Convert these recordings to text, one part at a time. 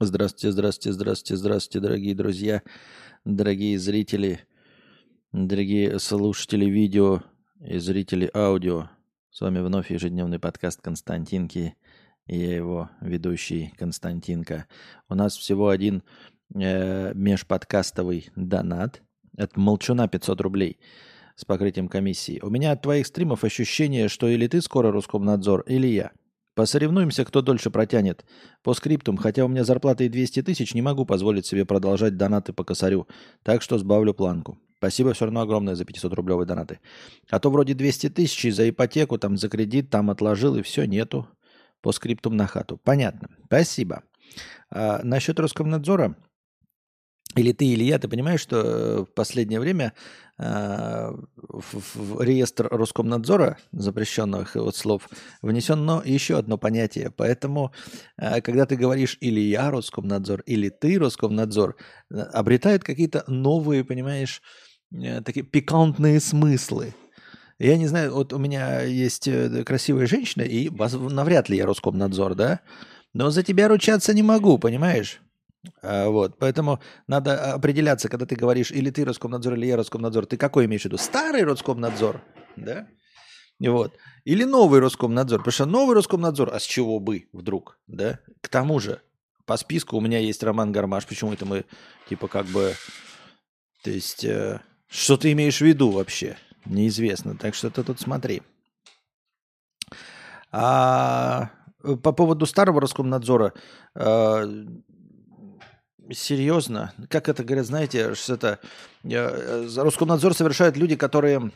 Здравствуйте, здравствуйте, здравствуйте, здравствуйте, дорогие друзья, дорогие зрители, дорогие слушатели видео и зрители аудио. С вами вновь ежедневный подкаст Константинки и я его ведущий Константинка. У нас всего один э, межподкастовый донат. Это молчуна 500 рублей с покрытием комиссии. У меня от твоих стримов ощущение, что или ты скоро Роскомнадзор, или я – Посоревнуемся, кто дольше протянет. По скриптум, хотя у меня зарплата и 200 тысяч, не могу позволить себе продолжать донаты по косарю. Так что сбавлю планку. Спасибо все равно огромное за 500 рублевые донаты. А то вроде 200 тысяч за ипотеку, там за кредит, там отложил и все, нету. По скриптум на хату. Понятно. Спасибо. А, насчет Роскомнадзора – или ты, или я, ты понимаешь, что э, в последнее время э, в, в реестр Роскомнадзора запрещенных вот слов внесено еще одно понятие. Поэтому, э, когда ты говоришь или я Роскомнадзор, или ты Роскомнадзор, э, обретают какие-то новые, понимаешь, э, такие пикантные смыслы. Я не знаю, вот у меня есть э, красивая женщина, и навряд ли я Роскомнадзор, да? Но за тебя ручаться не могу, понимаешь? А, вот, поэтому надо определяться, когда ты говоришь, или ты Роскомнадзор, или я Роскомнадзор, ты какой имеешь в виду? Старый Роскомнадзор, да? Вот. Или новый Роскомнадзор, потому что новый Роскомнадзор, а с чего бы вдруг, да? К тому же, по списку у меня есть Роман Гармаш, почему это мы, типа, как бы, то есть, э, что ты имеешь в виду вообще? Неизвестно, так что ты тут смотри. А по поводу старого Роскомнадзора, э, Серьезно? Как это говорят, знаете, что это э, Роскомнадзор совершают люди, которые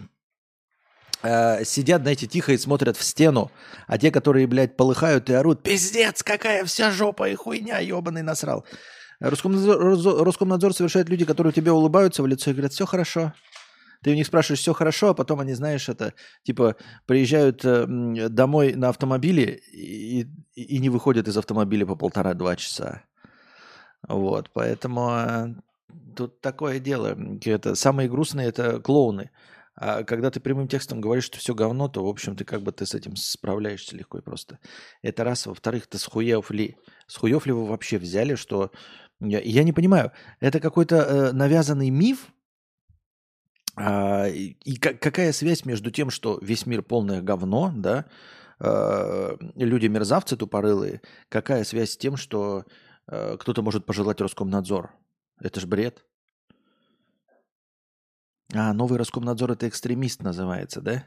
э, сидят, знаете, тихо и смотрят в стену, а те, которые, блядь, полыхают и орут, пиздец, какая вся жопа и хуйня, ебаный насрал. Роскомнадзор, Роскомнадзор совершает люди, которые тебе улыбаются в лицо и говорят, все хорошо. Ты у них спрашиваешь, все хорошо, а потом они, знаешь, это, типа, приезжают э, домой на автомобиле и, и, и не выходят из автомобиля по полтора-два часа. Вот, поэтому э, тут такое дело. Это, самые грустные – это клоуны. А когда ты прямым текстом говоришь, что все говно, то, в общем, ты как бы ты с этим справляешься легко и просто. Это раз. Во-вторых, ты с хуев ли? С хуев ли вы вообще взяли, что... Я, я не понимаю, это какой-то э, навязанный миф? А, и, и какая связь между тем, что весь мир полное говно, да, э, люди мерзавцы тупорылые, какая связь с тем, что кто-то может пожелать Роскомнадзор. Это ж бред. А, новый Роскомнадзор это экстремист называется, да?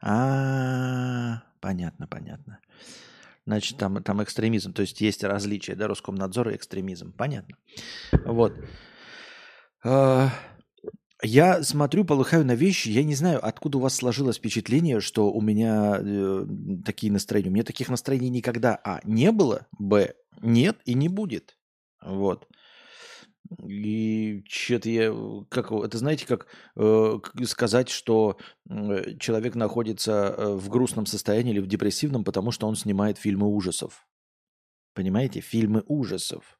А, понятно, понятно. Значит, там, там экстремизм, то есть есть различия, да, Роскомнадзор и экстремизм. Понятно. Вот. А, я смотрю, полыхаю на вещи, я не знаю, откуда у вас сложилось впечатление, что у меня э, такие настроения. У меня таких настроений никогда, а, не было, б, нет и не будет. Вот. И что-то я, как, это знаете, как э, сказать, что э, человек находится э, в грустном состоянии или в депрессивном, потому что он снимает фильмы ужасов. Понимаете, фильмы ужасов.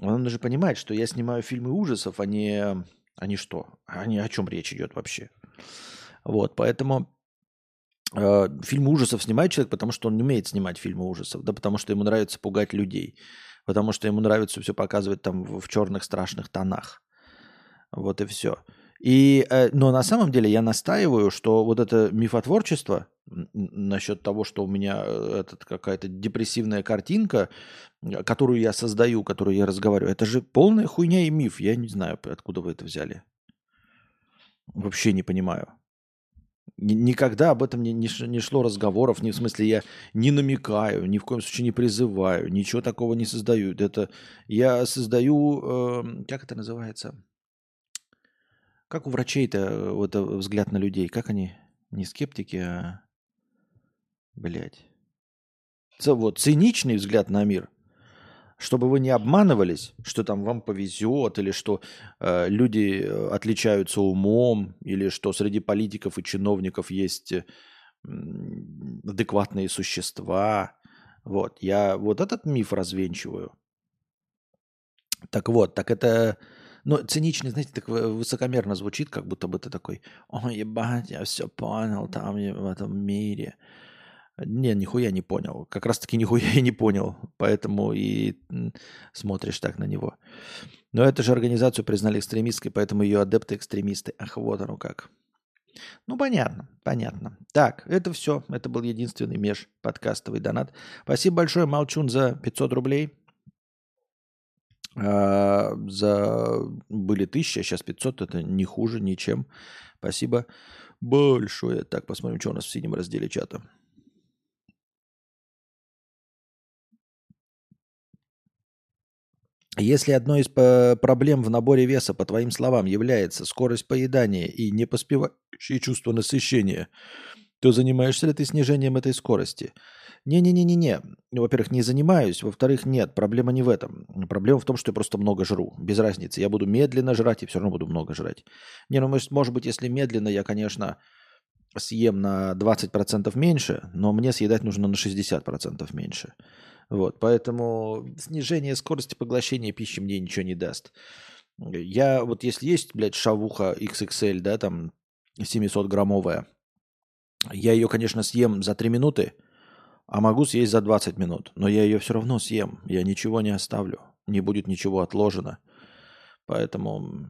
Он даже понимает, что я снимаю фильмы ужасов, а не, а не что, а не о чем речь идет вообще. Вот, поэтому э, фильмы ужасов снимает человек, потому что он не умеет снимать фильмы ужасов, да, потому что ему нравится пугать людей, потому что ему нравится все показывать там в, в черных страшных тонах. Вот и все. И, э, но на самом деле я настаиваю, что вот это мифотворчество насчет того, что у меня э, этот, какая-то депрессивная картинка, которую я создаю, которую я разговариваю, это же полная хуйня и миф. Я не знаю, откуда вы это взяли. Вообще не понимаю. Никогда об этом не, не, не шло разговоров, ни в смысле я не намекаю, ни в коем случае не призываю, ничего такого не создаю. Это я создаю, э, как это называется? Как у врачей-то э, вот э, взгляд на людей? Как они? Не скептики, а... Блять. Вот, циничный взгляд на мир. Чтобы вы не обманывались, что там вам повезет, или что э, люди э, отличаются умом, или что среди политиков и чиновников есть э, адекватные существа. Вот, я вот этот миф развенчиваю. Так вот, так это но циничный, знаете, так высокомерно звучит, как будто бы ты такой, ой, ебать, я все понял там в этом мире. Не, нихуя не понял. Как раз таки нихуя и не понял. Поэтому и смотришь так на него. Но эту же организацию признали экстремистской, поэтому ее адепты экстремисты. Ах, вот оно как. Ну, понятно, понятно. Так, это все. Это был единственный меж подкастовый донат. Спасибо большое, Молчун, за 500 рублей. А, за были 1000, а сейчас 500. Это не хуже ничем. Спасибо большое. Так, посмотрим, что у нас в синем разделе чата. Если одной из проблем в наборе веса, по твоим словам, является скорость поедания и непоспевающее чувство насыщения, то занимаешься ли ты снижением этой скорости? Не-не-не-не-не. Во-первых, не занимаюсь. Во-вторых, нет, проблема не в этом. Проблема в том, что я просто много жру. Без разницы. Я буду медленно жрать и все равно буду много жрать. Не, ну, может быть, если медленно, я, конечно, съем на 20% меньше, но мне съедать нужно на 60% меньше. Вот, поэтому снижение скорости поглощения пищи мне ничего не даст. Я вот если есть, блядь, шавуха XXL, да, там 700-граммовая, я ее, конечно, съем за 3 минуты, а могу съесть за 20 минут. Но я ее все равно съем. Я ничего не оставлю. Не будет ничего отложено. Поэтому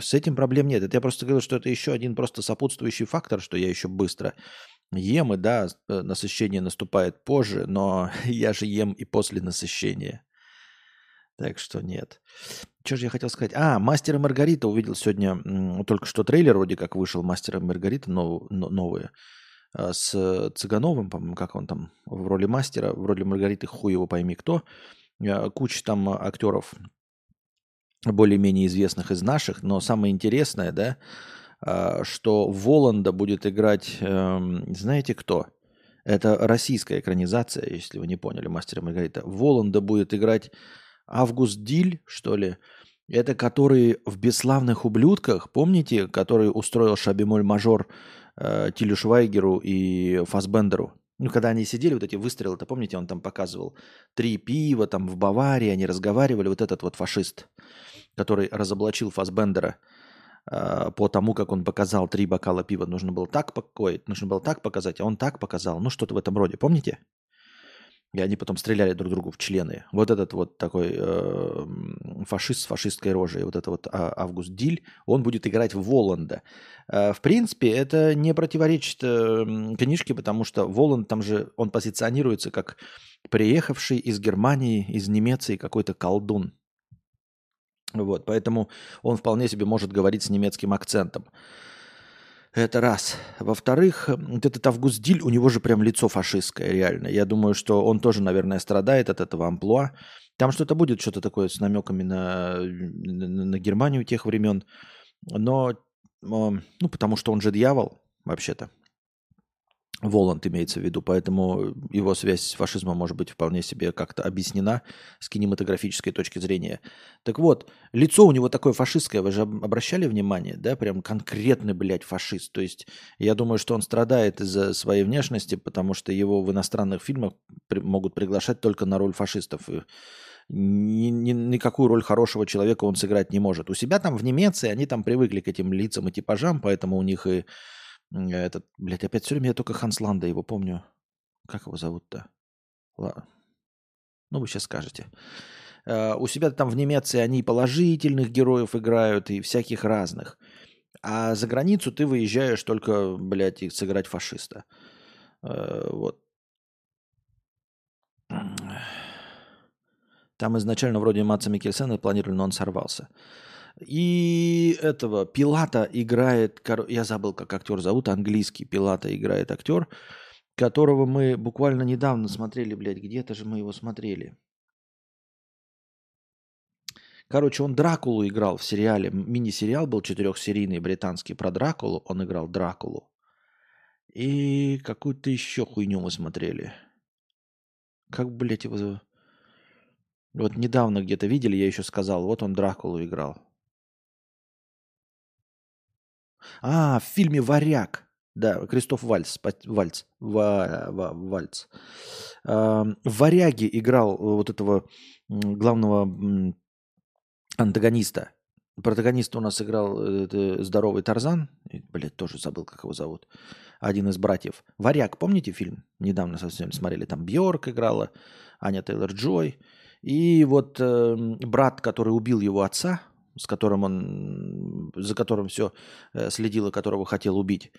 с этим проблем нет. Это я просто говорю, что это еще один просто сопутствующий фактор, что я еще быстро Ем, и да, э, насыщение наступает позже, но я же ем и после насыщения. Так что нет. Что же я хотел сказать? А, «Мастер Маргарита» увидел сегодня, только что трейлер вроде как вышел, «Мастер Маргарита» нов, новые, а, с Цыгановым, по-моему, как он там, в роли мастера, в роли Маргариты, хуй его пойми кто. А, куча там актеров более-менее известных из наших, но самое интересное, да, а, что Воланда будет играть, эм, знаете кто? Это российская экранизация, если вы не поняли, «Мастера Маргарита». Воланда будет играть Август Диль, что ли? Это который в «Бесславных ублюдках», помните, который устроил Шабимоль-мажор э, Тилю Швайгеру и Фасбендеру? Ну, когда они сидели, вот эти выстрелы, то помните, он там показывал три пива там в Баварии, они разговаривали, вот этот вот фашист, который разоблачил Фасбендера – а, по тому, как он показал три бокала пива. Нужно было так покоить, нужно было так показать, а он так показал. Ну, что-то в этом роде. Помните? И они потом стреляли друг другу в члены. Вот этот вот такой э, фашист с фашистской рожей, вот это вот а, Август Диль, он будет играть в Воланда. Э, в принципе, это не противоречит э, книжке, потому что Воланд там же, он позиционируется как приехавший из Германии, из Немеции какой-то колдун. Вот, поэтому он вполне себе может говорить с немецким акцентом. Это раз. Во-вторых, вот этот Август Диль, у него же прям лицо фашистское, реально. Я думаю, что он тоже, наверное, страдает от этого амплуа. Там что-то будет, что-то такое с намеками на, на, на Германию тех времен. Но, ну, потому что он же дьявол, вообще-то. Воланд имеется в виду, поэтому его связь с фашизмом может быть вполне себе как-то объяснена с кинематографической точки зрения. Так вот, лицо у него такое фашистское, вы же обращали внимание, да, прям конкретный, блядь, фашист. То есть я думаю, что он страдает из-за своей внешности, потому что его в иностранных фильмах при- могут приглашать только на роль фашистов. И ни, ни, никакую роль хорошего человека он сыграть не может. У себя там в Немеции они там привыкли к этим лицам и типажам, поэтому у них и этот, блядь, опять все время я только Хансланда его помню. Как его зовут-то? Ладно. Ну, вы сейчас скажете. Uh, у себя там в Немеции они положительных героев играют и всяких разных. А за границу ты выезжаешь только, блядь, сыграть фашиста. Uh, вот. Там изначально вроде Матса Микельсена планировали, но он сорвался. И этого Пилата играет, я забыл, как актер зовут, английский Пилата играет актер, которого мы буквально недавно смотрели, блядь, где-то же мы его смотрели. Короче, он Дракулу играл в сериале. Мини-сериал был четырехсерийный британский про Дракулу. Он играл Дракулу. И какую-то еще хуйню мы смотрели. Как, блядь, его... Вот недавно где-то видели, я еще сказал, вот он Дракулу играл. А, в фильме «Варяг». Да, Кристоф Вальц. Вальц. Ва, ва, Вальц. в «Варяге» играл вот этого главного антагониста. Протагонист у нас играл э, здоровый Тарзан. Блять, тоже забыл, как его зовут. Один из братьев. Варяг, помните фильм? Недавно совсем смотрели. Там Бьорк играла, Аня Тейлор Джой. И вот э, брат, который убил его отца, с которым он, за которым все э, следил, которого хотел убить.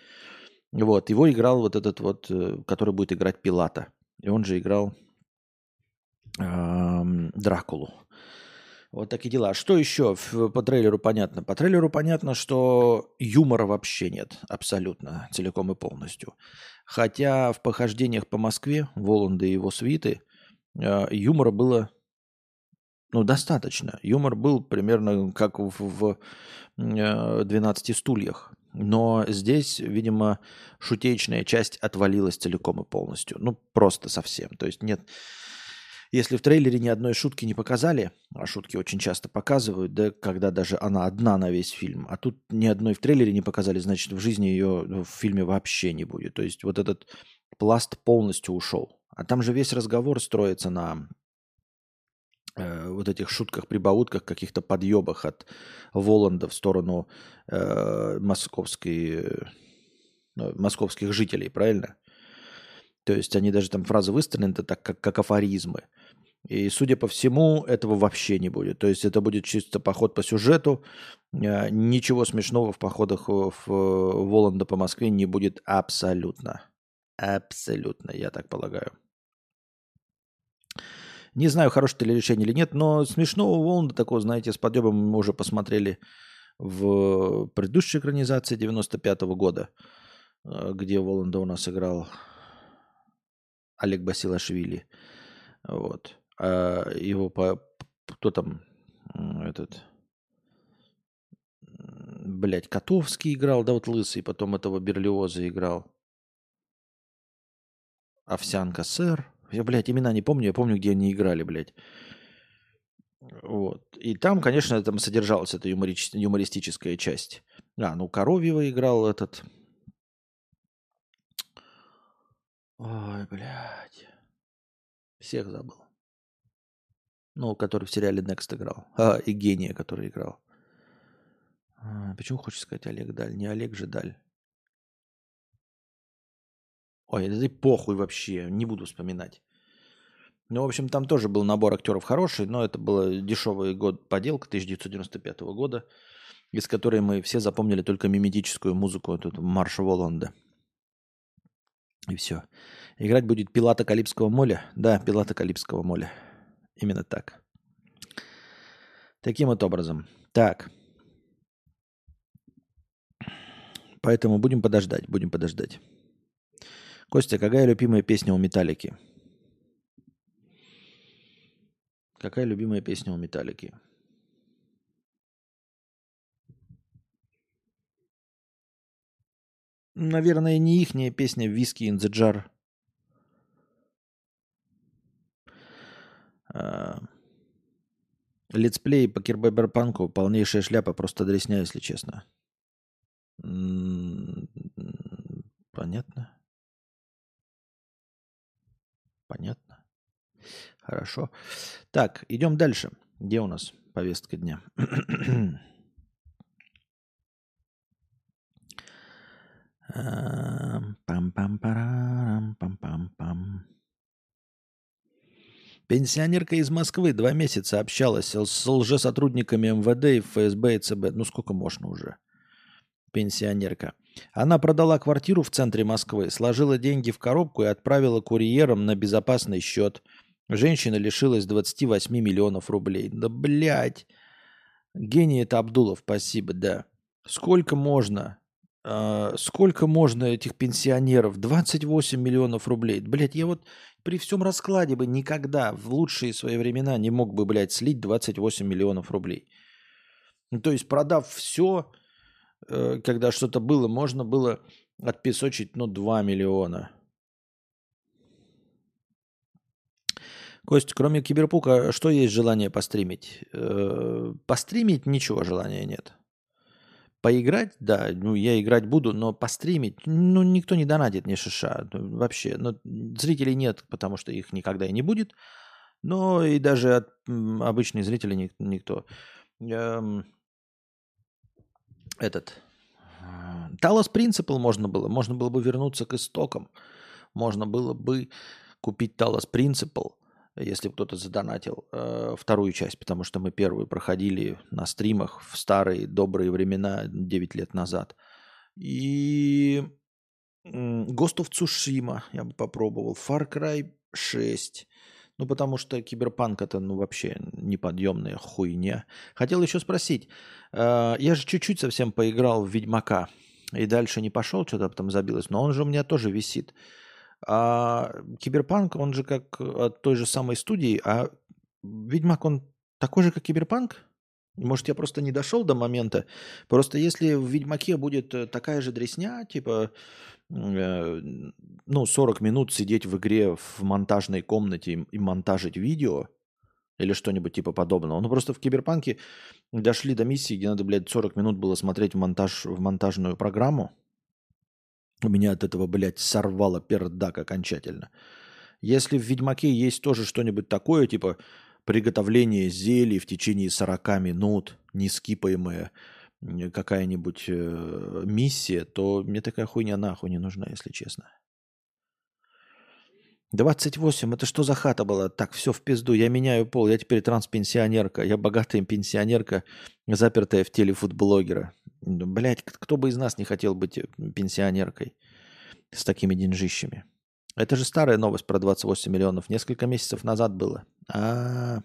Вот, его играл вот этот вот, э, который будет играть Пилата. И он же играл э, Дракулу. Вот такие дела. Что еще по трейлеру понятно? По трейлеру понятно, что юмора вообще нет. Абсолютно. Целиком и полностью. Хотя в похождениях по Москве Воланда и его свиты э, юмора было ну, достаточно. Юмор был примерно как в, в «12 стульях». Но здесь, видимо, шутечная часть отвалилась целиком и полностью. Ну, просто совсем. То есть нет... Если в трейлере ни одной шутки не показали, а шутки очень часто показывают, да, когда даже она одна на весь фильм, а тут ни одной в трейлере не показали, значит, в жизни ее в фильме вообще не будет. То есть вот этот пласт полностью ушел. А там же весь разговор строится на э, вот этих шутках, прибаутках, каких-то подъебах от Воланда в сторону э, московской, э, московских жителей, правильно? То есть они даже там фразы выстроены так, как, как афоризмы. И, судя по всему, этого вообще не будет. То есть это будет чисто поход по сюжету. Э, ничего смешного в походах в Воланда по Москве не будет абсолютно. Абсолютно, я так полагаю. Не знаю, хорошее ли решение или нет, но смешного Воланда такого, знаете, с подъемом мы уже посмотрели в предыдущей экранизации 95 -го года, э, где Воланда у нас играл Олег Басилашвили. Вот. А его по... Кто там этот... Блять, Котовский играл, да, вот Лысый, потом этого Берлиоза играл. Овсянка сэр. Я, блядь, имена не помню, я помню, где они играли, блядь. Вот. И там, конечно, там содержалась эта юморич... юмористическая часть. А, ну, Коровьева играл этот... Ой, блядь. Всех забыл. Ну, который в сериале Next играл. А, и гения, который играл. А, почему хочешь сказать Олег Даль? Не Олег же Даль. Ой, это и похуй вообще, не буду вспоминать. Ну, в общем, там тоже был набор актеров хороший, но это был дешевый год поделка 1995 года, из которой мы все запомнили только миметическую музыку, эту марша Воланда. И все. Играть будет Пилата Калипского моля? Да, Пилата Калипского моля. Именно так. Таким вот образом. Так. Поэтому будем подождать, будем подождать. Костя, какая любимая песня у Металлики? Какая любимая песня у Металлики? Наверное, не ихняя песня «Whiskey in the Jar». Летсплей по Киберпанку полнейшая шляпа, просто дрисня, если честно. Понятно. Понятно. Хорошо. Так, идем дальше. Где у нас повестка дня? Пам-пам-парам, Пенсионерка из Москвы два месяца общалась с лжесотрудниками МВД и ФСБ и ЦБ. Ну сколько можно уже? Пенсионерка. Она продала квартиру в центре Москвы, сложила деньги в коробку и отправила курьером на безопасный счет. Женщина лишилась 28 миллионов рублей. Да блядь. Гений это Абдулов, спасибо, да. Сколько можно? Э, сколько можно этих пенсионеров? 28 миллионов рублей. Блядь, я вот при всем раскладе бы никогда в лучшие свои времена не мог бы, блядь, слить 28 миллионов рублей. Ну, то есть, продав все, когда что-то было, можно было отпесочить, ну, 2 миллиона. Кость, кроме Киберпука, что есть желание постримить? Э, постримить ничего желания нет. Поиграть, да, ну я играть буду, но постримить, ну никто не донатит мне шиша, ну, вообще. Но зрителей нет, потому что их никогда и не будет. Но и даже от обычных зрителей никто. Эм, этот Талос Принципал можно было. Можно было бы вернуться к истокам. Можно было бы купить Талос Принципал, если кто-то задонатил э, вторую часть, потому что мы первую проходили на стримах в старые добрые времена 9 лет назад. И of Tsushima я бы попробовал. Far Cry 6. Ну, потому что киберпанк это, ну, вообще неподъемная хуйня. Хотел еще спросить. Э, я же чуть-чуть совсем поиграл в Ведьмака. И дальше не пошел, что-то там забилось. Но он же у меня тоже висит. А Киберпанк, он же как от той же самой студии. А Ведьмак, он такой же, как Киберпанк? Может, я просто не дошел до момента. Просто если в Ведьмаке будет э, такая же дресня, типа, ну, 40 минут сидеть в игре в монтажной комнате и монтажить видео, или что-нибудь типа подобного. Ну, просто в Киберпанке дошли до миссии, где надо, блядь, 40 минут было смотреть в, монтаж, в монтажную программу. У меня от этого, блядь, сорвало пердак окончательно. Если в Ведьмаке есть тоже что-нибудь такое, типа приготовление зелий в течение 40 минут, нескипаемая какая-нибудь э, миссия, то мне такая хуйня нахуй не нужна, если честно. 28, это что за хата была? Так, все в пизду, я меняю пол, я теперь транспенсионерка, я богатая пенсионерка, запертая в теле фудблогера. Блять, кто бы из нас не хотел быть э, пенсионеркой с такими деньжищами? Это же старая новость про 28 миллионов. Несколько месяцев назад было. А,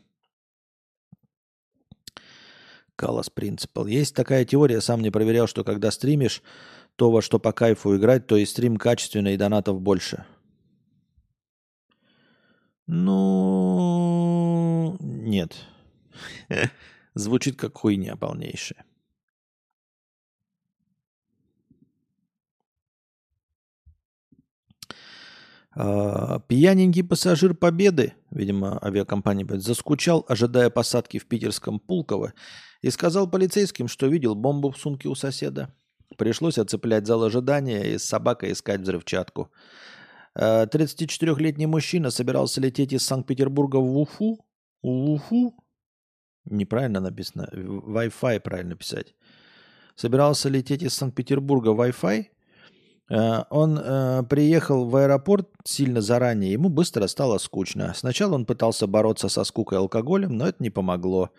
Калас Принципал. Есть такая теория, сам не проверял, что когда стримишь, то во что по кайфу играть, то и стрим качественный, и донатов больше. Ну, нет. Звучит как хуйня полнейшая. Пьяненький пассажир Победы, видимо, авиакомпания заскучал, ожидая посадки в питерском Пулково, и сказал полицейским, что видел бомбу в сумке у соседа. Пришлось оцеплять зал ожидания и с собакой искать взрывчатку. 34-летний а, мужчина собирался лететь из Санкт-Петербурга в Уфу. В Уфу? Неправильно написано. Wi-Fi правильно писать. Собирался лететь из Санкт-Петербурга Wi-Fi – он э, приехал в аэропорт сильно заранее, ему быстро стало скучно. Сначала он пытался бороться со скукой алкоголем, но это не помогло.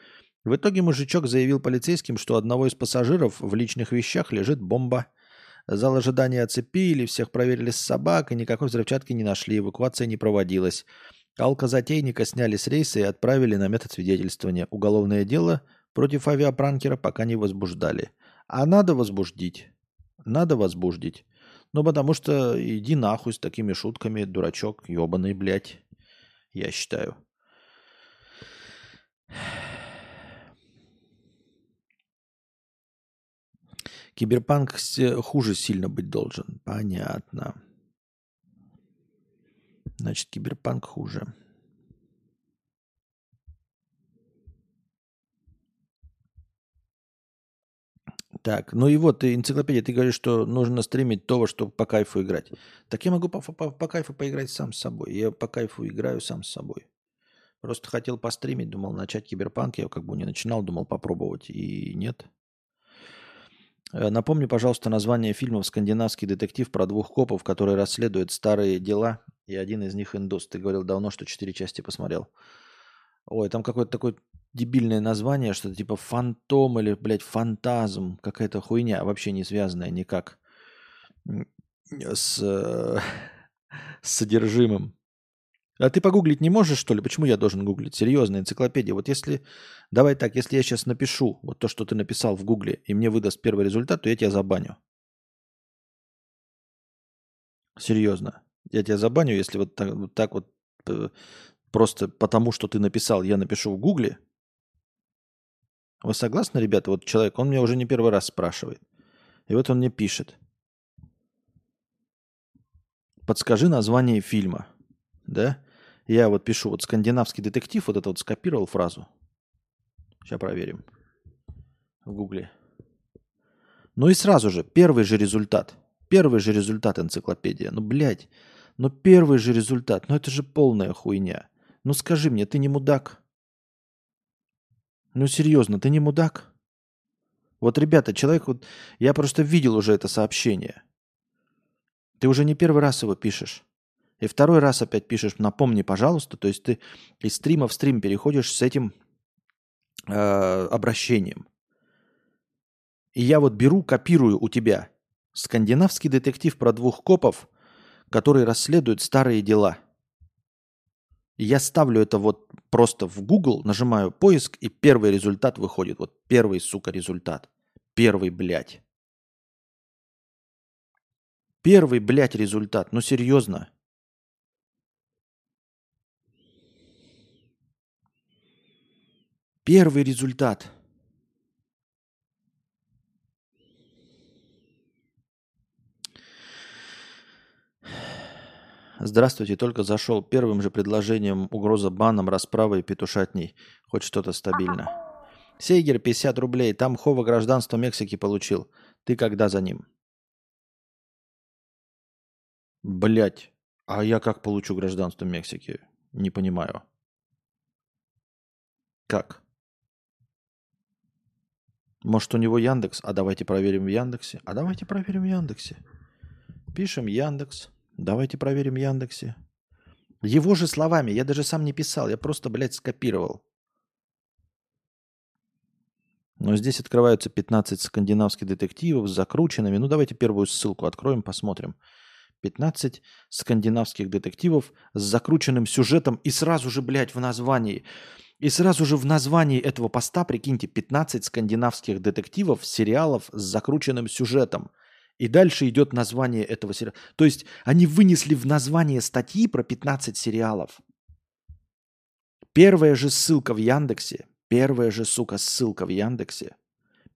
В итоге мужичок заявил полицейским, что у одного из пассажиров в личных вещах лежит бомба. Зал ожидания оцепили, всех проверили с собакой, никакой взрывчатки не нашли, эвакуация не проводилась. Алкозатейника сняли с рейса и отправили на метод свидетельствования. Уголовное дело против авиапранкера пока не возбуждали. А надо возбуждить. Надо возбуждить. Ну, потому что иди нахуй с такими шутками, дурачок, ебаный, блядь, я считаю. Киберпанк хуже сильно быть должен. Понятно. Значит, киберпанк хуже. Так, ну и вот, энциклопедия, ты говоришь, что нужно стримить то, что по кайфу играть. Так я могу по, по, по кайфу поиграть сам с собой. Я по кайфу играю сам с собой. Просто хотел постримить, думал начать киберпанк. Я как бы не начинал, думал попробовать. И нет. Э, напомни, пожалуйста, название фильмов «Скандинавский детектив» про двух копов, которые расследуют старые дела. И один из них индус. Ты говорил давно, что четыре части посмотрел. Ой, там какой-то такой дебильное название, что-то типа фантом или, блядь, фантазм, какая-то хуйня, вообще не связанная никак с, с содержимым. А ты погуглить не можешь, что ли? Почему я должен гуглить? Серьезно, энциклопедия. Вот если, давай так, если я сейчас напишу вот то, что ты написал в гугле, и мне выдаст первый результат, то я тебя забаню. Серьезно. Я тебя забаню, если вот так вот, так вот э, просто потому, что ты написал, я напишу в гугле, вы согласны, ребята? Вот человек, он меня уже не первый раз спрашивает. И вот он мне пишет. Подскажи название фильма. Да? Я вот пишу, вот скандинавский детектив, вот это вот скопировал фразу. Сейчас проверим. В гугле. Ну и сразу же, первый же результат. Первый же результат энциклопедия. Ну, блядь, ну первый же результат. Ну это же полная хуйня. Ну скажи мне, ты не мудак? Ну серьезно, ты не мудак? Вот, ребята, человек, вот, я просто видел уже это сообщение. Ты уже не первый раз его пишешь. И второй раз опять пишешь, напомни, пожалуйста. То есть ты из стрима в стрим переходишь с этим э, обращением. И я вот беру, копирую у тебя скандинавский детектив про двух копов, которые расследуют старые дела. Я ставлю это вот просто в Google, нажимаю поиск, и первый результат выходит. Вот первый, сука, результат. Первый, блядь. Первый, блядь, результат. Ну, серьезно. Первый результат. Здравствуйте, только зашел. Первым же предложением угроза баном, расправой и петушатней. Хоть что-то стабильно. Сейгер, 50 рублей. Там Хова гражданство Мексики получил. Ты когда за ним? Блять. А я как получу гражданство Мексики? Не понимаю. Как? Может, у него Яндекс? А давайте проверим в Яндексе. А давайте проверим в Яндексе. Пишем Яндекс. Давайте проверим Яндексе. Его же словами. Я даже сам не писал. Я просто, блядь, скопировал. Но здесь открываются 15 скандинавских детективов с закрученными. Ну, давайте первую ссылку откроем, посмотрим. 15 скандинавских детективов с закрученным сюжетом и сразу же, блядь, в названии. И сразу же в названии этого поста, прикиньте, 15 скандинавских детективов, сериалов с закрученным сюжетом. И дальше идет название этого сериала. То есть они вынесли в название статьи про 15 сериалов. Первая же ссылка в Яндексе, первая же, сука, ссылка в Яндексе.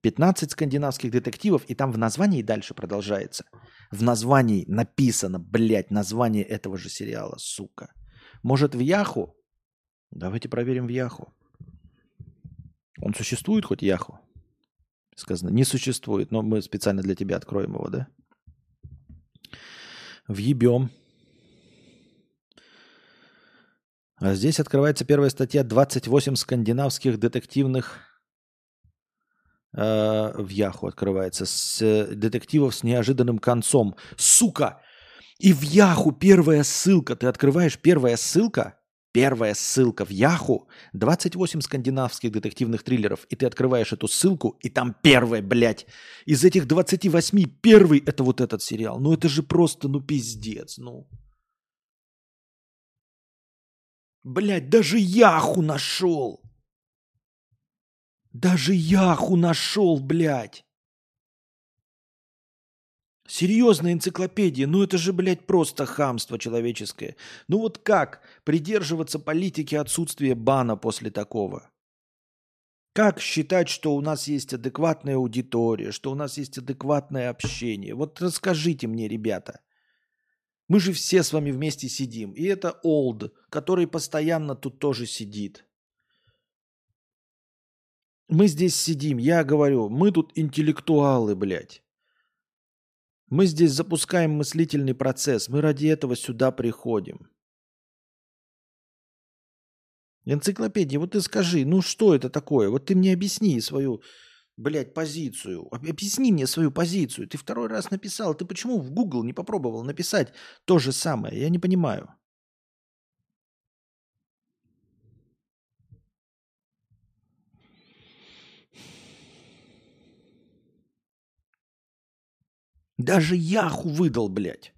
15 скандинавских детективов, и там в названии дальше продолжается. В названии написано, блядь, название этого же сериала, сука. Может, в Яху? Давайте проверим в Яху. Он существует хоть Яху? Сказано, не существует, но мы специально для тебя откроем его, да? Въебем. А здесь открывается первая статья 28 скандинавских детективных э, в Яху открывается с э, детективов с неожиданным концом. Сука! И в Яху первая ссылка. Ты открываешь первая ссылка, Первая ссылка в Яху, 28 скандинавских детективных триллеров, и ты открываешь эту ссылку, и там первый, блядь. Из этих 28 первый это вот этот сериал. Ну это же просто, ну пиздец, ну. Блядь, даже Яху нашел. Даже Яху нашел, блядь. Серьезная энциклопедия, ну это же, блядь, просто хамство человеческое. Ну вот как придерживаться политики отсутствия бана после такого? Как считать, что у нас есть адекватная аудитория, что у нас есть адекватное общение? Вот расскажите мне, ребята. Мы же все с вами вместе сидим. И это Олд, который постоянно тут тоже сидит. Мы здесь сидим, я говорю, мы тут интеллектуалы, блядь. Мы здесь запускаем мыслительный процесс. Мы ради этого сюда приходим. Энциклопедия, вот ты скажи, ну что это такое? Вот ты мне объясни свою, блядь, позицию. Объясни мне свою позицию. Ты второй раз написал. Ты почему в Google не попробовал написать то же самое? Я не понимаю. Даже Яху выдал, блядь.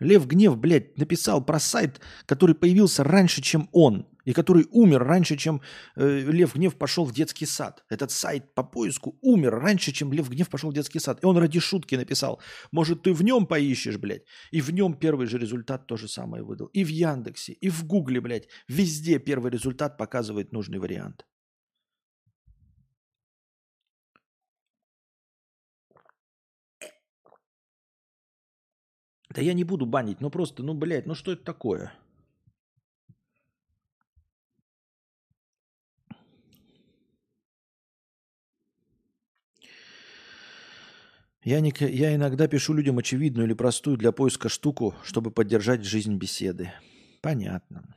Лев Гнев, блядь, написал про сайт, который появился раньше, чем он, и который умер раньше, чем э, Лев Гнев пошел в детский сад. Этот сайт по поиску умер раньше, чем Лев Гнев пошел в детский сад. И он ради шутки написал, может, ты в нем поищешь, блядь. И в нем первый же результат то же самое выдал. И в Яндексе, и в Гугле, блядь. Везде первый результат показывает нужный вариант. Да я не буду банить, ну просто, ну, блядь, ну что это такое? Я, не, я иногда пишу людям очевидную или простую для поиска штуку, чтобы поддержать жизнь беседы. Понятно.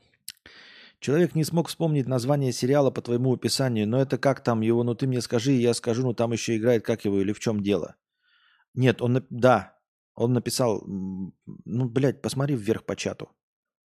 Человек не смог вспомнить название сериала по твоему описанию, но это как там его, ну ты мне скажи, я скажу, ну там еще играет, как его, или в чем дело. Нет, он, да, он написал, ну, блядь, посмотри вверх по чату.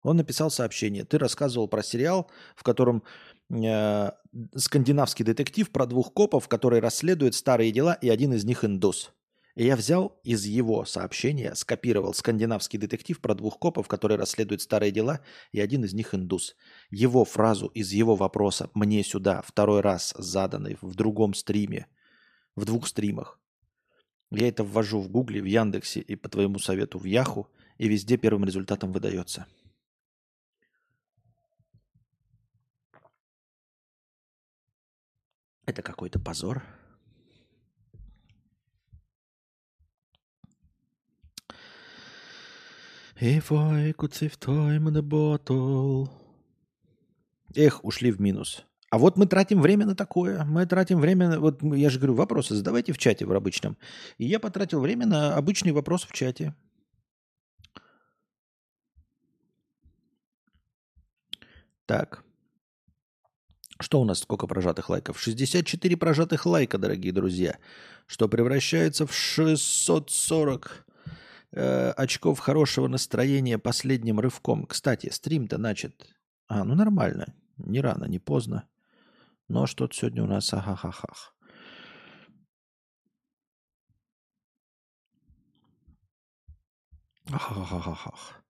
Он написал сообщение. Ты рассказывал про сериал, в котором э, скандинавский детектив про двух копов, которые расследуют старые дела, и один из них индус. И я взял из его сообщения, скопировал скандинавский детектив про двух копов, которые расследуют старые дела, и один из них индус. Его фразу из его вопроса мне сюда второй раз заданный в другом стриме, в двух стримах. Я это ввожу в Гугле, в Яндексе и по твоему совету в Яху, и везде первым результатом выдается. Это какой-то позор. If I could save time in a bottle. Эх, ушли в минус. А вот мы тратим время на такое. Мы тратим время... Вот я же говорю, вопросы задавайте в чате в обычном. И я потратил время на обычный вопрос в чате. Так. Что у нас сколько прожатых лайков? 64 прожатых лайка, дорогие друзья. Что превращается в 640 э, очков хорошего настроения последним рывком. Кстати, стрим-то начат. А, ну нормально. Не рано, не поздно. Но что-то сегодня у нас ахахахах. Ахахахах.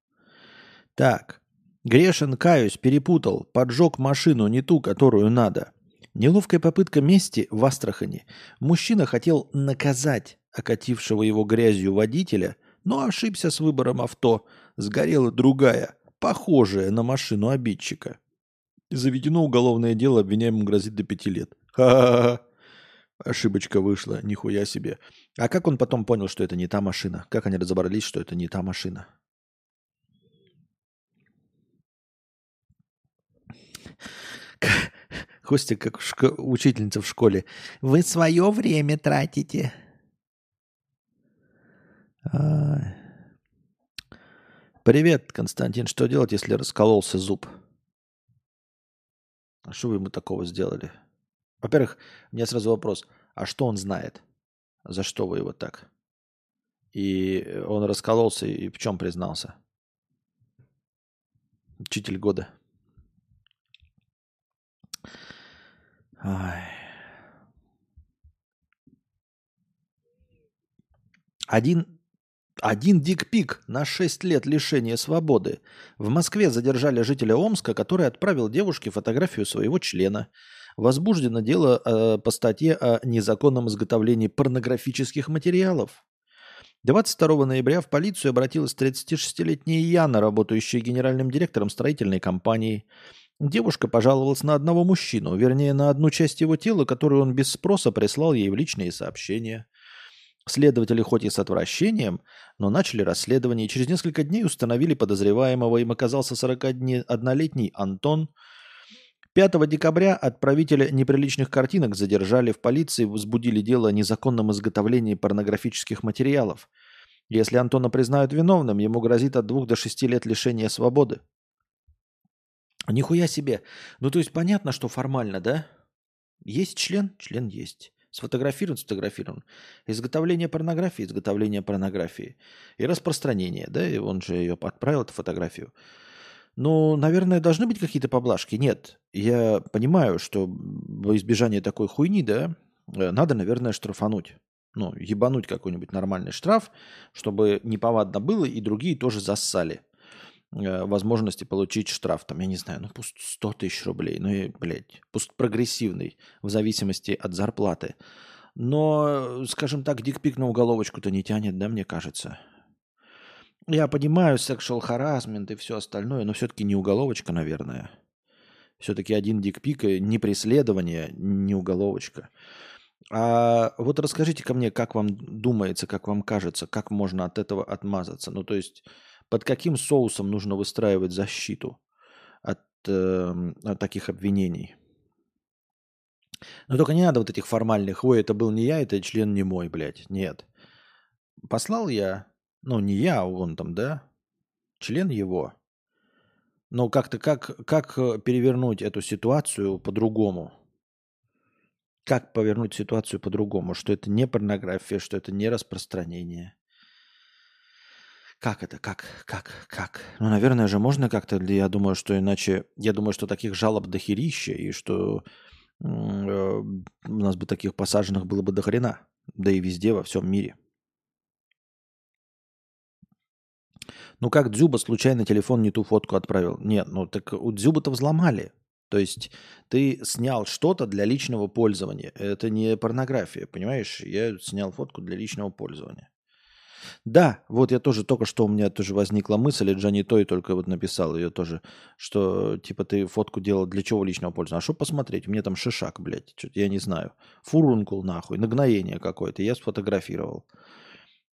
Так. Грешен, каюсь, перепутал. Поджег машину, не ту, которую надо. Неловкая попытка мести в Астрахани. Мужчина хотел наказать окатившего его грязью водителя, но ошибся с выбором авто. Сгорела другая, похожая на машину обидчика. Заведено уголовное дело, обвиняемому грозит до пяти лет. Ха-ха-ха. Ошибочка вышла, нихуя себе. А как он потом понял, что это не та машина? Как они разобрались, что это не та машина? Костя, как шко- учительница в школе. Вы свое время тратите. Привет, Константин. Что делать, если раскололся зуб? А что вы ему такого сделали? Во-первых, у меня сразу вопрос. А что он знает? За что вы его так? И он раскололся и в чем признался? Учитель года. Ай. Один один дикпик на 6 лет лишения свободы. В Москве задержали жителя Омска, который отправил девушке фотографию своего члена. Возбуждено дело э, по статье о незаконном изготовлении порнографических материалов. 22 ноября в полицию обратилась 36-летняя Яна, работающая генеральным директором строительной компании. Девушка пожаловалась на одного мужчину, вернее, на одну часть его тела, которую он без спроса прислал ей в личные сообщения. Следователи хоть и с отвращением, но начали расследование и через несколько дней установили подозреваемого. Им оказался 41-летний Антон. 5 декабря отправителя неприличных картинок задержали в полиции, возбудили дело о незаконном изготовлении порнографических материалов. Если Антона признают виновным, ему грозит от 2 до 6 лет лишения свободы. Нихуя себе. Ну, то есть понятно, что формально, да? Есть член? Член есть. Сфотографирован, сфотографирован. Изготовление порнографии, изготовление порнографии. И распространение, да, и он же ее отправил, эту фотографию. Ну, наверное, должны быть какие-то поблажки. Нет, я понимаю, что во избежание такой хуйни, да, э, надо, наверное, штрафануть. Ну, ебануть какой-нибудь нормальный штраф, чтобы неповадно было, и другие тоже зассали. Э, возможности получить штраф, там, я не знаю, ну пусть 100 тысяч рублей, ну и, блядь, пусть прогрессивный, в зависимости от зарплаты. Но, скажем так, дикпик на уголовочку-то не тянет, да, мне кажется. Я понимаю sexual harassment и все остальное, но все-таки не уголовочка, наверное. Все-таки один дикпик, не преследование, не уголовочка. А вот расскажите ко мне, как вам думается, как вам кажется, как можно от этого отмазаться. Ну, то есть под каким соусом нужно выстраивать защиту от, э, от таких обвинений? Но только не надо вот этих формальных, ой, это был не я, это член не мой, блядь. Нет. Послал я, ну не я, а он там, да, член его. Но как-то как, как э, перевернуть эту ситуацию по-другому? Как повернуть ситуацию по-другому? Что это не порнография, что это не распространение. Как это? Как? Как? Как? Ну, наверное же, можно как-то. Я думаю, что иначе... Я думаю, что таких жалоб до херища, и что э, у нас бы таких посаженных было бы до хрена. Да и везде, во всем мире. Ну как Дзюба случайно телефон не ту фотку отправил? Нет, ну так у Дзюба-то взломали. То есть ты снял что-то для личного пользования. Это не порнография, понимаешь? Я снял фотку для личного пользования. Да, вот я тоже только что у меня тоже возникла мысль, и Джани Той только вот написал ее тоже, что типа ты фотку делал для чего личного пользования? А что посмотреть? У меня там шишак, блядь, что-то я не знаю. Фурункул нахуй, нагноение какое-то. Я сфотографировал.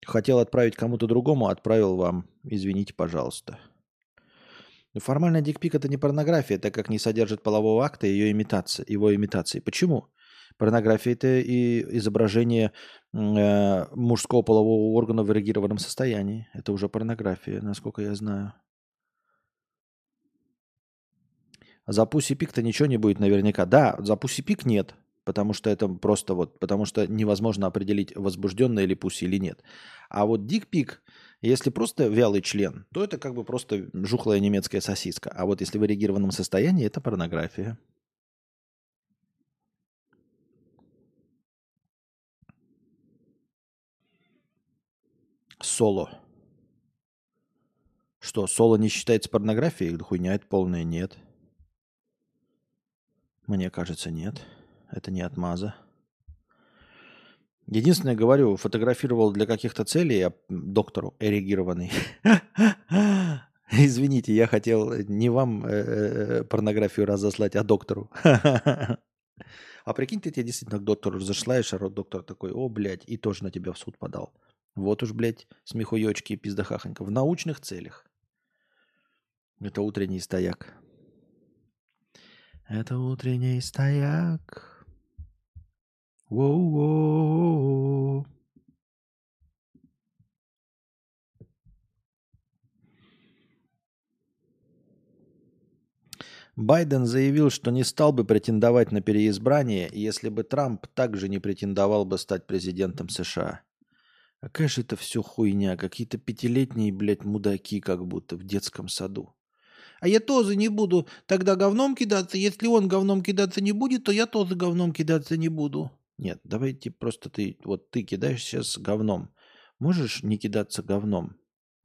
Хотел отправить кому-то другому, отправил вам. Извините, пожалуйста. Формальная дикпик это не порнография, так как не содержит полового акта и ее имитации, его имитации. Почему? Порнография – это и изображение э, мужского полового органа в эрегированном состоянии. Это уже порнография, насколько я знаю. За пуси пик-то ничего не будет наверняка. Да, за пуси пик нет, потому что это просто вот, потому что невозможно определить, возбужденный ли пуси или нет. А вот дикпик, если просто вялый член, то это как бы просто жухлая немецкая сосиска. А вот если в эрегированном состоянии, это порнография. Соло. Что, соло не считается порнографией? Хуйня это полная нет. Мне кажется, нет. Это не отмаза. Единственное, говорю, фотографировал для каких-то целей я доктору эрегированный. Извините, я хотел не вам э, э, порнографию разослать, а доктору. А прикинь, ты тебе действительно к доктору разошлаешь, а доктор такой, о, блядь, и тоже на тебя в суд подал. Вот уж, блядь, смехуёчки и пиздахахонька. В научных целях. Это утренний стояк. Это утренний стояк. Воу-воу. Байден заявил, что не стал бы претендовать на переизбрание, если бы Трамп также не претендовал бы стать президентом США. Какая же это все хуйня, какие-то пятилетние, блядь, мудаки как будто в детском саду. А я тоже не буду тогда говном кидаться. Если он говном кидаться не будет, то я тоже говном кидаться не буду. Нет, давайте просто ты, вот ты кидаешь сейчас говном. Можешь не кидаться говном?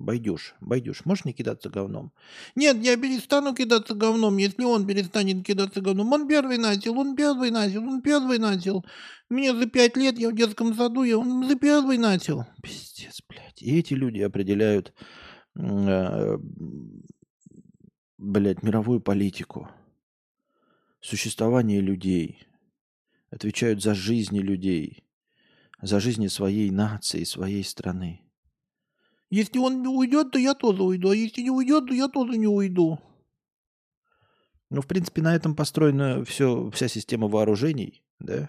Байдюш, Байдюш, можешь не кидаться говном? Нет, я перестану кидаться говном, если он перестанет кидаться говном. Он первый начал, он первый начал, он первый начал. Мне за пять лет, я в детском саду, я он за первый начал. Пиздец, блядь. И эти люди определяют, э, блядь, мировую политику. Существование людей. Отвечают за жизни людей. За жизни своей нации, своей страны. Если он уйдет, то я тоже уйду. А если не уйдет, то я тоже не уйду. Ну, в принципе, на этом построена все, вся система вооружений, да?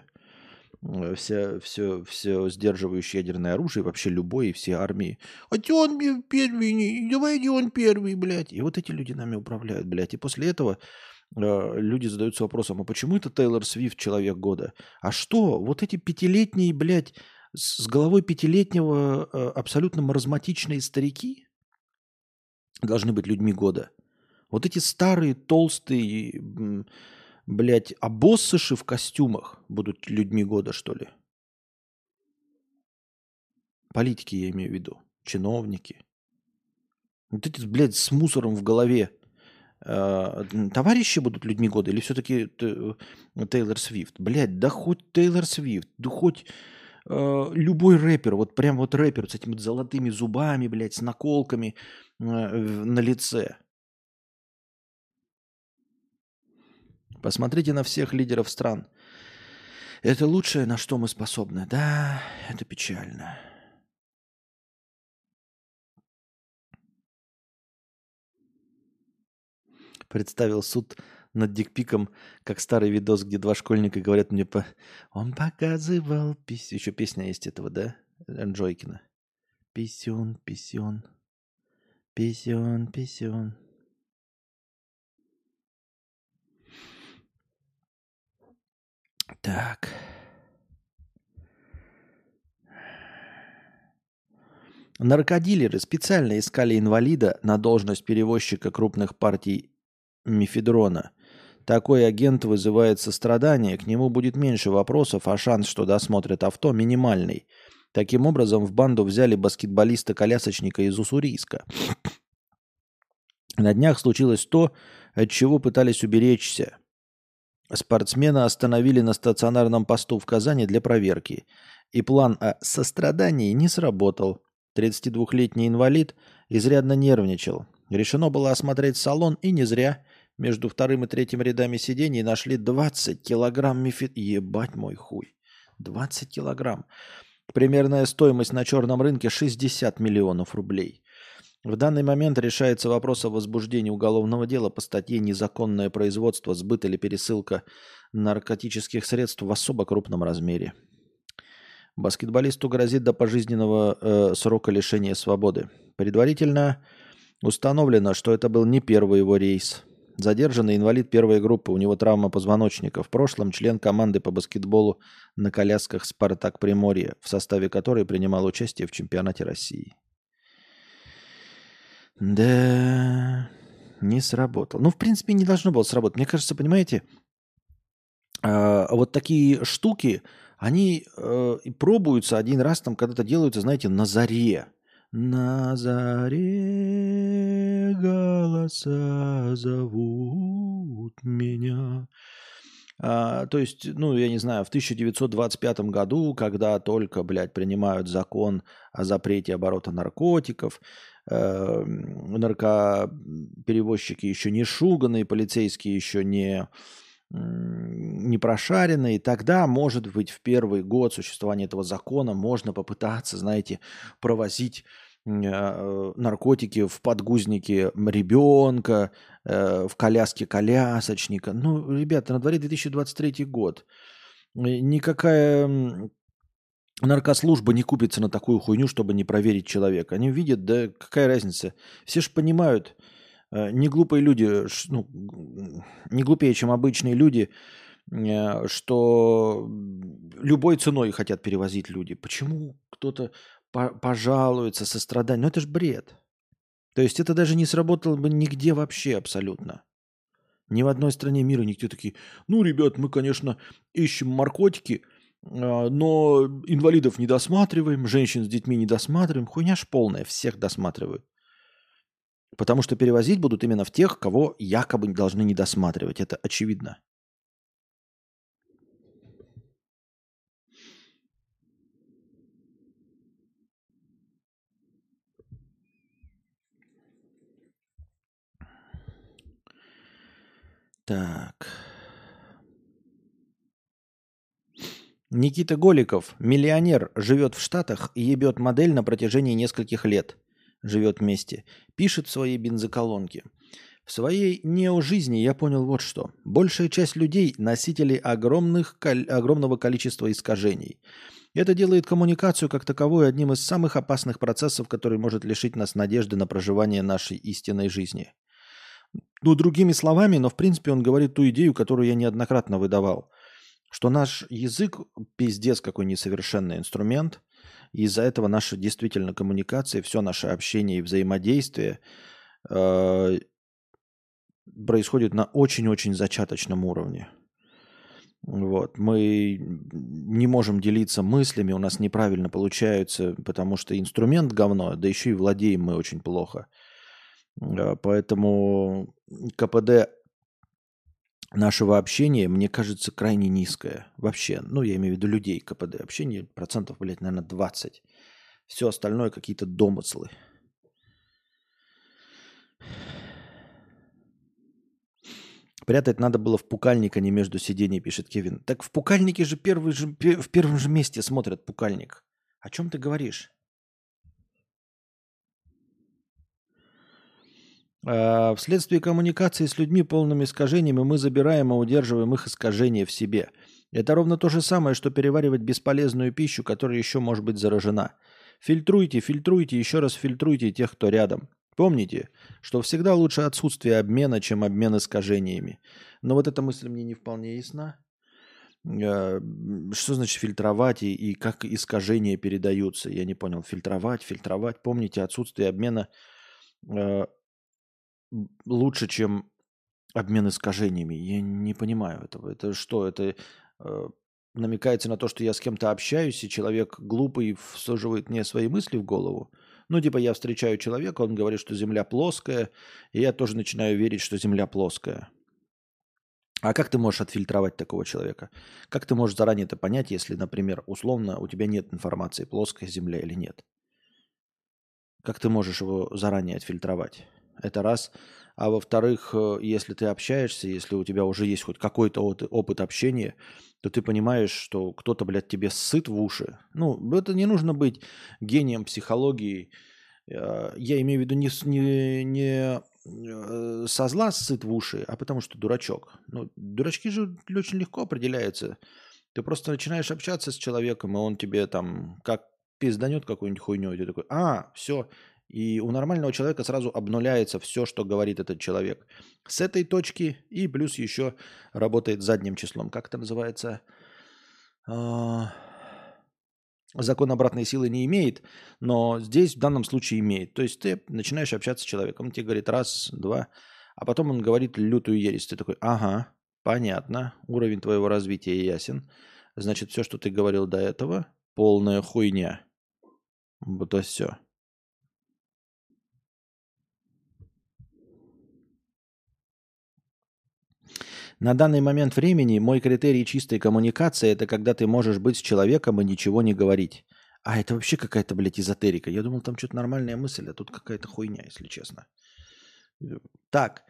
Э, вся, все, все сдерживающее ядерное оружие, вообще любой и все армии. А ты он первый, не, давайте он первый, блядь. И вот эти люди нами управляют, блядь. И после этого э, люди задаются вопросом, а почему это Тейлор Свифт человек года? А что? Вот эти пятилетние, блядь, с головой пятилетнего э, абсолютно маразматичные старики должны быть людьми года. Вот эти старые, толстые, блядь, обоссыши в костюмах будут людьми года, что ли? Политики я имею в виду, чиновники. Вот эти, блядь, с мусором в голове э, товарищи будут людьми года или все-таки Тейлор Свифт? Блядь, да хоть Тейлор Свифт, да хоть Э, любой рэпер, вот прям вот рэпер с этими золотыми зубами, блядь, с наколками э, на лице. Посмотрите на всех лидеров стран. Это лучшее, на что мы способны. Да, это печально. Представил суд над дикпиком, как старый видос, где два школьника говорят мне по... Он показывал пись... Еще песня есть этого, да? Джойкина. Писюн, писюн. Писюн, писюн. Так. Наркодилеры специально искали инвалида на должность перевозчика крупных партий мифедрона. Такой агент вызывает сострадание, к нему будет меньше вопросов, а шанс, что досмотрят авто, минимальный. Таким образом, в банду взяли баскетболиста-колясочника из Уссурийска. На днях случилось то, от чего пытались уберечься. Спортсмена остановили на стационарном посту в Казани для проверки. И план о сострадании не сработал. 32-летний инвалид изрядно нервничал. Решено было осмотреть салон, и не зря. Между вторым и третьим рядами сидений нашли 20 килограмм мифит... Ебать мой хуй. 20 килограмм. Примерная стоимость на черном рынке 60 миллионов рублей. В данный момент решается вопрос о возбуждении уголовного дела по статье «Незаконное производство, сбыт или пересылка наркотических средств в особо крупном размере». Баскетболисту грозит до пожизненного э, срока лишения свободы. Предварительно установлено, что это был не первый его рейс. Задержанный инвалид первой группы, у него травма позвоночника. В прошлом член команды по баскетболу на колясках «Спартак Приморье», в составе которой принимал участие в чемпионате России. Да, не сработал. Ну, в принципе, не должно было сработать. Мне кажется, понимаете, э, вот такие штуки, они э, пробуются один раз, там когда-то делаются, знаете, на заре. На заре голоса зовут меня. А, то есть, ну, я не знаю, в 1925 году, когда только, блядь, принимают закон о запрете оборота наркотиков, э, наркоперевозчики еще не шуганные, полицейские еще не не прошаренный, тогда, может быть, в первый год существования этого закона можно попытаться, знаете, провозить э, наркотики в подгузнике ребенка, э, в коляске колясочника. Ну, ребята, на дворе 2023 год. Никакая наркослужба не купится на такую хуйню, чтобы не проверить человека. Они видят, да какая разница. Все же понимают, Э, не глупые люди, ну, не глупее, чем обычные люди, э, что любой ценой хотят перевозить люди. Почему кто-то пожалуется, сострадание? Ну это же бред. То есть это даже не сработало бы нигде вообще абсолютно. Ни в одной стране мира нигде такие, ну, ребят, мы, конечно, ищем наркотики, э, но инвалидов не досматриваем, женщин с детьми не досматриваем. Хуйня ж полная, всех досматривают. Потому что перевозить будут именно в тех, кого якобы должны не досматривать. Это очевидно. Так. Никита Голиков, миллионер, живет в Штатах и ебет модель на протяжении нескольких лет живет вместе, пишет в своей бензоколонке. В своей нео-жизни я понял вот что. Большая часть людей – носители огромных, огромного количества искажений. Это делает коммуникацию как таковую одним из самых опасных процессов, который может лишить нас надежды на проживание нашей истинной жизни. Ну, другими словами, но в принципе он говорит ту идею, которую я неоднократно выдавал, что наш язык пиздец какой несовершенный инструмент – из-за этого наша действительно коммуникация, все наше общение и взаимодействие э, происходит на очень-очень зачаточном уровне. Вот. Мы не можем делиться мыслями, у нас неправильно получается, потому что инструмент говно, да еще и владеем мы очень плохо. Э, поэтому КПД нашего общения, мне кажется, крайне низкое. Вообще, ну, я имею в виду людей КПД. Общение процентов, блядь, наверное, 20. Все остальное какие-то домыслы. Прятать надо было в пукальник, а не между сидений, пишет Кевин. Так в пукальнике же, первый же в первом же месте смотрят пукальник. О чем ты говоришь? Вследствие коммуникации с людьми полными искажениями мы забираем и удерживаем их искажения в себе. Это ровно то же самое, что переваривать бесполезную пищу, которая еще может быть заражена. Фильтруйте, фильтруйте, еще раз фильтруйте тех, кто рядом. Помните, что всегда лучше отсутствие обмена, чем обмен искажениями. Но вот эта мысль мне не вполне ясна. Э, что значит фильтровать и, как искажения передаются? Я не понял. Фильтровать, фильтровать. Помните, отсутствие обмена лучше, чем обмен искажениями. Я не понимаю этого. Это что? Это э, намекается на то, что я с кем-то общаюсь, и человек глупый всаживает мне свои мысли в голову. Ну, типа, я встречаю человека, он говорит, что Земля плоская, и я тоже начинаю верить, что Земля плоская. А как ты можешь отфильтровать такого человека? Как ты можешь заранее это понять, если, например, условно у тебя нет информации, плоская Земля или нет? Как ты можешь его заранее отфильтровать? Это раз. А во-вторых, э, если ты общаешься, если у тебя уже есть хоть какой-то опыт общения, то ты понимаешь, что кто-то, блядь, тебе сыт в уши. Ну, это не нужно быть гением психологии. Э, я имею в виду не, не, не э, со зла сыт в уши, а потому что дурачок. Ну, дурачки же очень легко определяются. Ты просто начинаешь общаться с человеком, и он тебе там как пизданет какую-нибудь хуйню, и ты такой, а, все, и у нормального человека сразу обнуляется все, что говорит этот человек. С этой точки и плюс еще работает задним числом. Как это называется? А, закон обратной силы не имеет, но здесь в данном случае имеет. То есть ты начинаешь общаться с человеком, он тебе говорит раз, два, а потом он говорит лютую ересь. Ты такой, ага, понятно, уровень твоего развития ясен. Значит, все, что ты говорил до этого, полная хуйня. Вот и все. На данный момент времени мой критерий чистой коммуникации – это когда ты можешь быть с человеком и ничего не говорить. А это вообще какая-то, блядь, эзотерика. Я думал, там что-то нормальная мысль, а тут какая-то хуйня, если честно. Так,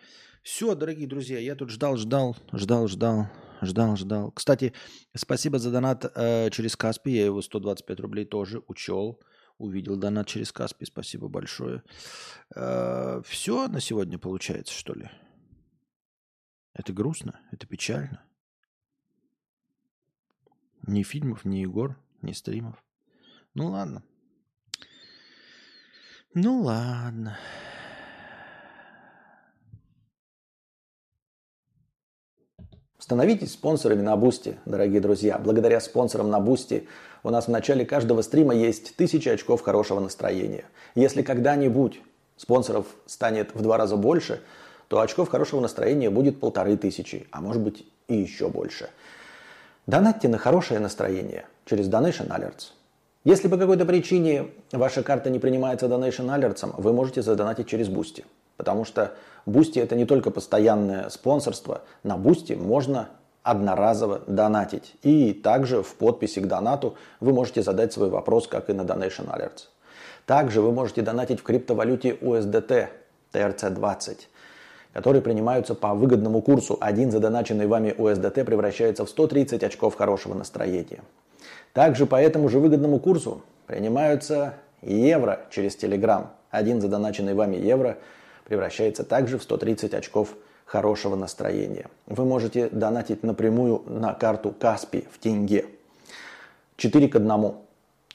все, дорогие друзья, я тут ждал, ждал, ждал, ждал, ждал, ждал. Кстати, спасибо за донат э, через Каспи. Я его 125 рублей тоже учел. Увидел донат через Каспи. Спасибо большое. Э, все на сегодня получается, что ли? Это грустно, это печально. Ни фильмов, ни Егор, ни стримов. Ну ладно. Ну ладно. Становитесь спонсорами на Boosty, дорогие друзья. Благодаря спонсорам на Boosty у нас в начале каждого стрима есть тысячи очков хорошего настроения. Если когда-нибудь спонсоров станет в два раза больше – то очков хорошего настроения будет полторы тысячи, а может быть и еще больше. Донатьте на хорошее настроение через Donation Alerts. Если по какой-то причине ваша карта не принимается Donation Alerts, вы можете задонатить через Boosty. Потому что Boosty это не только постоянное спонсорство. На Boosty можно одноразово донатить. И также в подписи к донату вы можете задать свой вопрос, как и на Donation Alerts. Также вы можете донатить в криптовалюте USDT TRC20 которые принимаются по выгодному курсу. Один задоначенный вами USDT превращается в 130 очков хорошего настроения. Также по этому же выгодному курсу принимаются евро через Telegram. Один задоначенный вами евро превращается также в 130 очков хорошего настроения. Вы можете донатить напрямую на карту Каспи в тенге. 4 к 1.